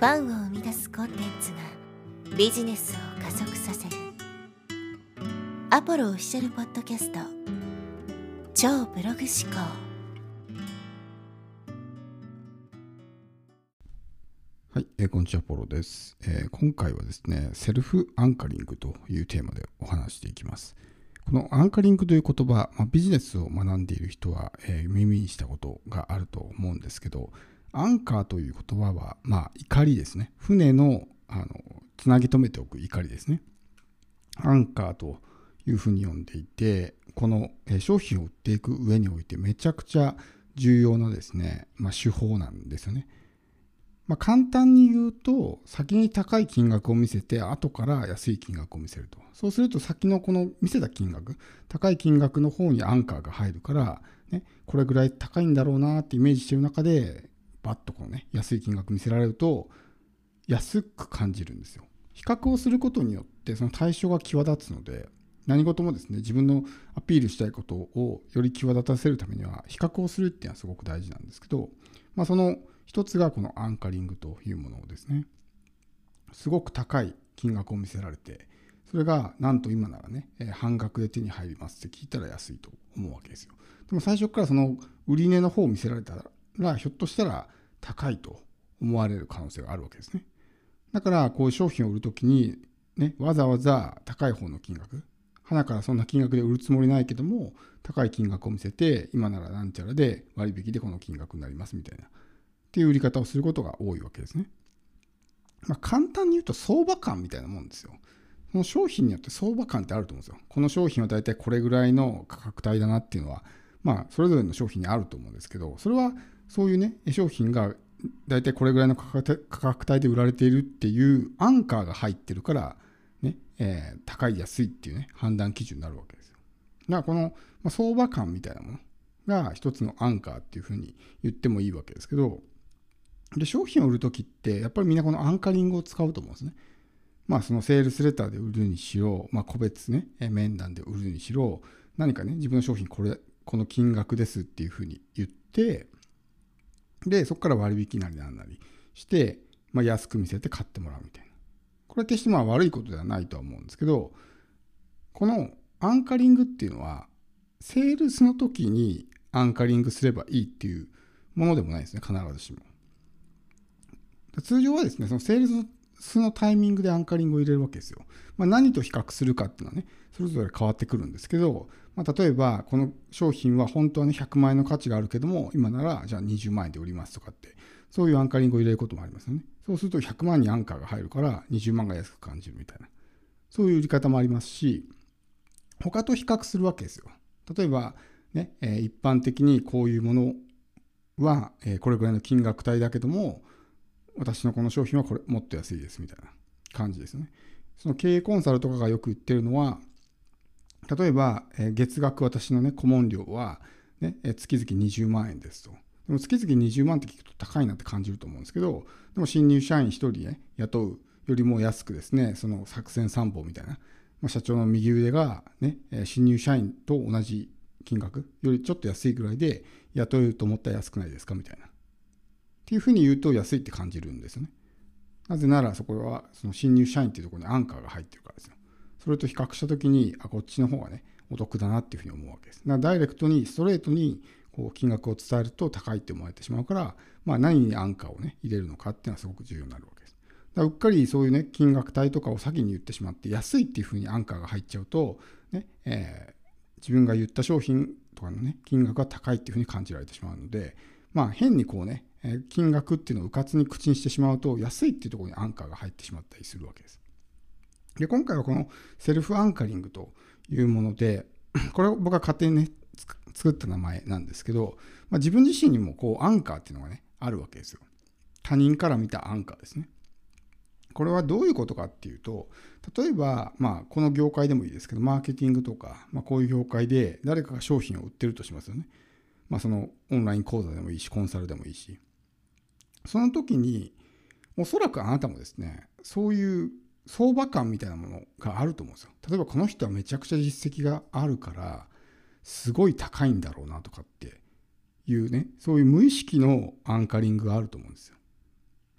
ファンを生み出すコンテンツがビジネスを加速させる。アポロオフィシャルポッドキャスト。超ブログ思考。はい、えーこんにちは、ポロです、えー今回はですね、セルフアンカリングというテーマでお話していきます。このアンカリングという言葉、まあ、ビジネスを学んでいる人は、えー耳にしたことがあると思うんですけど、アンカーという言葉は、まあ、怒りですね。船のあのつなぎ止めておく怒りですね。アンカーというふうに呼んでいて、この商品を売っていく上においてめちゃくちゃ重要なですね、まあ、手法なんですよね。まあ、簡単に言うと先に高い金額を見せて後から安い金額を見せるとそうすると先のこの見せた金額高い金額の方にアンカーが入るから、ね、これぐらい高いんだろうなってイメージしてる中でバッとこのね安い金額見せられると安く感じるんですよ。比較をすることによってその対象が際立つので何事もですね自分のアピールしたいことをより際立たせるためには比較をするっていうのはすごく大事なんですけど、まあ、その一つがこのアンカリングというものをですね。すごく高い金額を見せられてそれがなんと今ならね、半額で手に入りますって聞いたら安いと思うわけですよ。でも最初からその売値の方を見せられたらひょっとしたら高いと思われる可能性があるわけですねだからこういう商品を売るときにねわざわざ高い方の金額花からそんな金額で売るつもりないけども高い金額を見せて今ならなんちゃらで割引でこの金額になりますみたいなっていう売り方をすることが多いわけですね。まあ、簡単に言うと相場感みたいなもんですよ。その商品によって相場感ってあると思うんですよ。この商品は大体これぐらいの価格帯だなっていうのは、まあ、それぞれの商品にあると思うんですけど、それはそういうね、商品が大体これぐらいの価格帯で売られているっていうアンカーが入ってるから、ね、えー高い安いっていうね、判断基準になるわけですよ。だからこの、まあ、相場感みたいなものが一つのアンカーっていうふうに言ってもいいわけですけど、で、商品を売るときって、やっぱりみんなこのアンカリングを使うと思うんですね。まあ、そのセールスレターで売るにしろ、まあ、個別ね、面談で売るにしろ、何かね、自分の商品これ、この金額ですっていうふうに言って、で、そこから割引なりなんなりして、まあ、安く見せて買ってもらうみたいな。これは決してまあ悪いことではないとは思うんですけど、このアンカリングっていうのは、セールスの時にアンカリングすればいいっていうものでもないですね、必ずしも。通常はですね、そのセールスそのタイミングでアンカリングを入れるわけですよ。まあ、何と比較するかっていうのはね、それぞれ変わってくるんですけど、まあ、例えば、この商品は本当はね、100万円の価値があるけども、今ならじゃあ20万円で売りますとかって、そういうアンカリングを入れることもありますよね。そうすると100万にアンカーが入るから20万が安く感じるみたいな。そういう売り方もありますし、他と比較するわけですよ。例えば、ね、一般的にこういうものは、これぐらいの金額帯だけども、私のこの商品はこれもっと安いですみたいな感じですね。その経営コンサルとかがよく言ってるのは、例えば、え月額私のね、顧問料は、ね、月々20万円ですと。でも月々20万って聞くと高いなって感じると思うんですけど、でも新入社員1人ね、雇うよりも安くですね、その作戦参謀みたいな、まあ、社長の右腕がね、新入社員と同じ金額よりちょっと安いぐらいで雇えると思ったら安くないですかみたいな。っていうふうに言うと安いって感じるんですよね。なぜならそこはその新入社員っていうところにアンカーが入ってるからですよ。それと比較したときに、あ、こっちの方がね、お得だなっていうふうに思うわけです。だからダイレクトに、ストレートにこう金額を伝えると高いって思われてしまうから、まあ何にアンカーをね、入れるのかっていうのはすごく重要になるわけです。だうっかりそういうね、金額帯とかを先に言ってしまって、安いっていうふうにアンカーが入っちゃうと、ね、えー自分が言った商品とかのね、金額が高いっていうふうに感じられてしまうので、まあ変にこうね、金額っていうのをうかつに口にしてしまうと、安いっていうところにアンカーが入ってしまったりするわけです。で、今回はこのセルフアンカリングというもので、これは僕が勝手にね、作った名前なんですけど、まあ、自分自身にもこうアンカーっていうのがね、あるわけですよ。他人から見たアンカーですね。これはどういうことかっていうと、例えば、まあ、この業界でもいいですけど、マーケティングとか、まあ、こういう業界で誰かが商品を売ってるとしますよね。まあ、そのオンライン講座でもいいし、コンサルでもいいし。その時に、おそらくあなたもですね、そういう相場感みたいなものがあると思うんですよ。例えばこの人はめちゃくちゃ実績があるから、すごい高いんだろうなとかっていうね、そういう無意識のアンカリングがあると思うんですよ。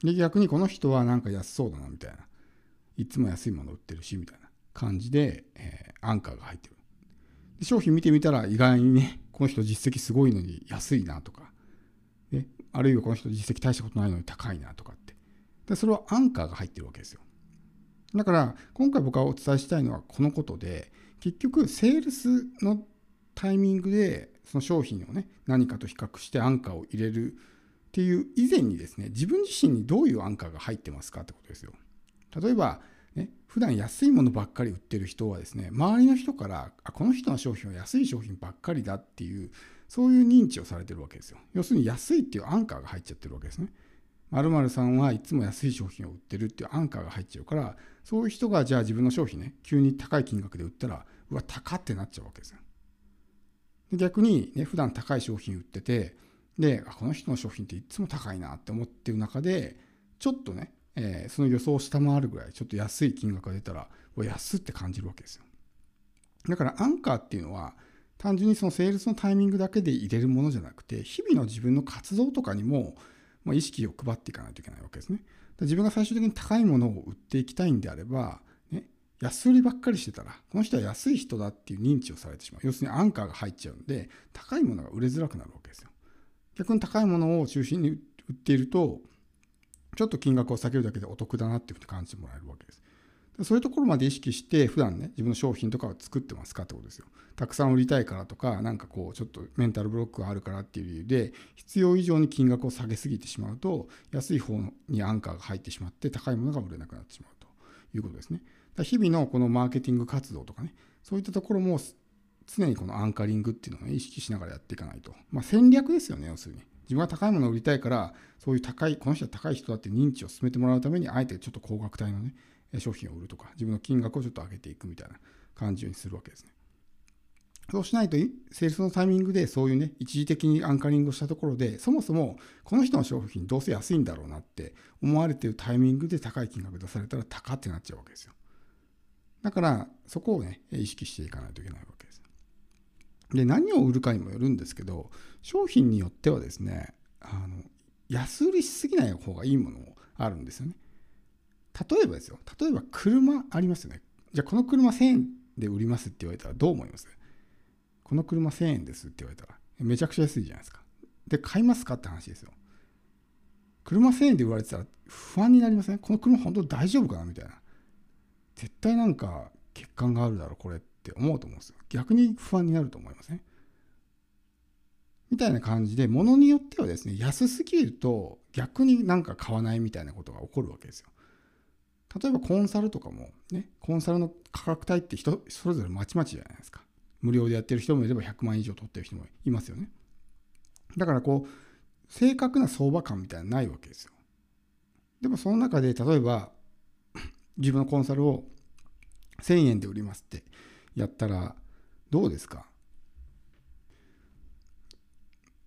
で逆にこの人はなんか安そうだなみたいな。いつも安いもの売ってるしみたいな感じで、えー、アンカーが入ってる。で商品見てみたら意外にね、この人実績すごいのに安いなとか、ね、あるいはこの人実績大したことないのに高いなとかって。でそれはアンカーが入ってるわけですよ。だから今回僕がお伝えしたいのはこのことで結局セールスのタイミングでその商品をね何かと比較してアンカーを入れるっていう以前にですね自分自身にどういうアンカーが入ってますかってことですよ。例えばね、普段安いものばっかり売ってる人はですね、周りの人から、この人の商品は安い商品ばっかりだっていう、そういう認知をされてるわけですよ。要するに安いっていうアンカーが入っちゃってるわけですね。〇〇さんはいつも安い商品を売ってるっていうアンカーが入っちゃうから、そういう人がじゃあ自分の商品ね、急に高い金額で売ったら、うわ、高ってなっちゃうわけですよ。で逆にね、普段高い商品売ってて、で、この人の商品っていつも高いなって思ってる中で、ちょっとね、えー、その予想を下回るぐらいちょっと安い金額が出たら安って感じるわけですよだからアンカーっていうのは単純にそのセールスのタイミングだけで入れるものじゃなくて日々の自分の活動とかにも、ま、意識を配っていかないといけないわけですね。自分が最終的に高いものを売っていきたいんであれば、ね、安売りばっかりしてたらこの人は安い人だっていう認知をされてしまう。要するにアンカーが入っちゃうんで高いものが売れづらくなるわけですよ。逆に高いものを中心に売っているとちょっと金額を下げるだけでお得だなっていうふうに感じてもらえるわけです。そういうところまで意識して普段ね自分の商品とかを作ってますかってことですよ。たくさん売りたいからとかなんかこうちょっとメンタルブロックがあるからっていう理由で必要以上に金額を下げすぎてしまうと安い方にアンカーが入ってしまって高いものが売れなくなってしまうということですねだ。日々のこのマーケティング活動とかねそういったところも常にこのアンカリングっていうのを、ね、意識しながらやっていかないと。まあ、戦略ですよね要するに。自分が高いものを売りたいからそういう高いこの人は高い人だって認知を進めてもらうためにあえてちょっと高額帯のね商品を売るとか自分の金額をちょっと上げていくみたいな感じにするわけですね。そうしないと、セールスのタイミングでそういうね、一時的にアンカリングをしたところで、そもそもこの人の商品どうせ安いんだろうなって思われてるタイミングで高い金額出されたら高ってなっちゃうわけですよ。だから、そこをね、意識していかないといけないわけです。で、何を売るかにもよるんですけど、商品によってはですね、あの安売りしすぎない方がいいものもあるんですよね。例えばですよ、例えば車ありますよね。じゃあこの車1000円で売りますって言われたらどう思います？この車1000円ですって言われたらめちゃくちゃ安いじゃないですか。で、買いますかって話ですよ。車1000円で売られてたら不安になりません？この車本当大丈夫かなみたいな。絶対なんか欠陥があるだろ、これって思うと思うんですよ。逆に不安になると思いません、ね、みたいな感じで、ものによってはですね、安すぎると逆になんか買わないみたいなことが起こるわけですよ。例えばコンサルとかもね、コンサルの価格帯って人それぞれまちまちじゃないですか。無料でやってる人もいれば100万以上取ってる人もいますよね。だからこう、正確な相場感みたいなのないわけですよ。でもその中で例えば自分のコンサルを1000円で売りますってやったらどうですか？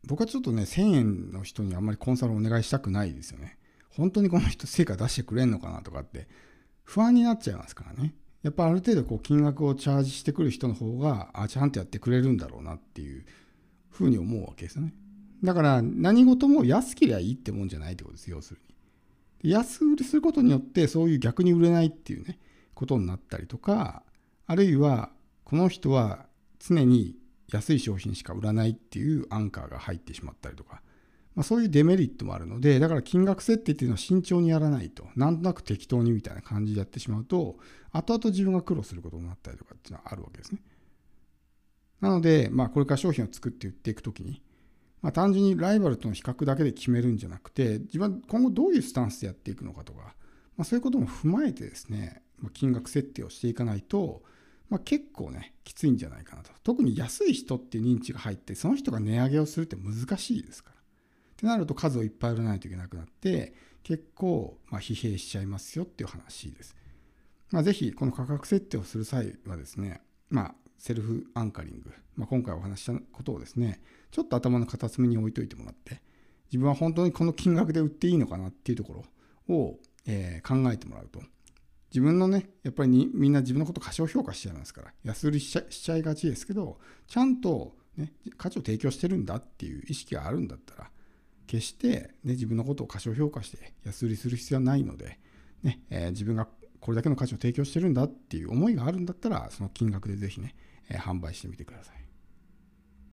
僕はちょっとね、1000円の人にあんまりコンサルをお願いしたくないですよね。本当にこの人成果出してくれんのかなとかって不安になっちゃいますからね。やっぱある程度こう金額をチャージしてくる人の方が、あ、ちゃんとやってくれるんだろうなっていうふうに思うわけですよね。だから何事も安ければいいってもんじゃないってことです、要するに。安売りすることによってそういう逆に売れないっていうね、ことになったりとか、あるいはこの人は常に安い商品しか売らないっていうアンカーが入ってしまったりとか、まあ、そういうデメリットもあるので、だから金額設定っていうのは慎重にやらないと、なんとなく適当にみたいな感じでやってしまうと、後々自分が苦労することになったりとかっていうのはあるわけですね。なので、まあ、これから商品を作って売っていくときに、まあ、単純にライバルとの比較だけで決めるんじゃなくて、自分今後どういうスタンスでやっていくのかとか、まあ、そういうことも踏まえてですね、ま金額設定をしていかないと、まあ、結構ね、きついんじゃないかなと。特に安い人っていう認知が入って、その人が値上げをするって難しいですから。ってなると数をいっぱい売らないといけなくなって、結構、ま疲弊しちゃいますよっていう話です。まあ、ぜひ、この価格設定をする際はですね、まあ、セルフアンカリング、まあ、今回お話したことをですね、ちょっと頭の片隅に置いといてもらって、自分は本当にこの金額で売っていいのかなっていうところを、え、考えてもらうと、自分のね、やっぱりにみんな自分のこと過小評価しちゃいますから、安売りしちゃしちゃいがちですけど、ちゃんと、ね、価値を提供してるんだっていう意識があるんだったら、決して、ね、自分のことを過小評価して安売りする必要はないので、ねえー、自分がこれだけの価値を提供してるんだっていう思いがあるんだったらその金額でぜひね、えー、販売してみてください。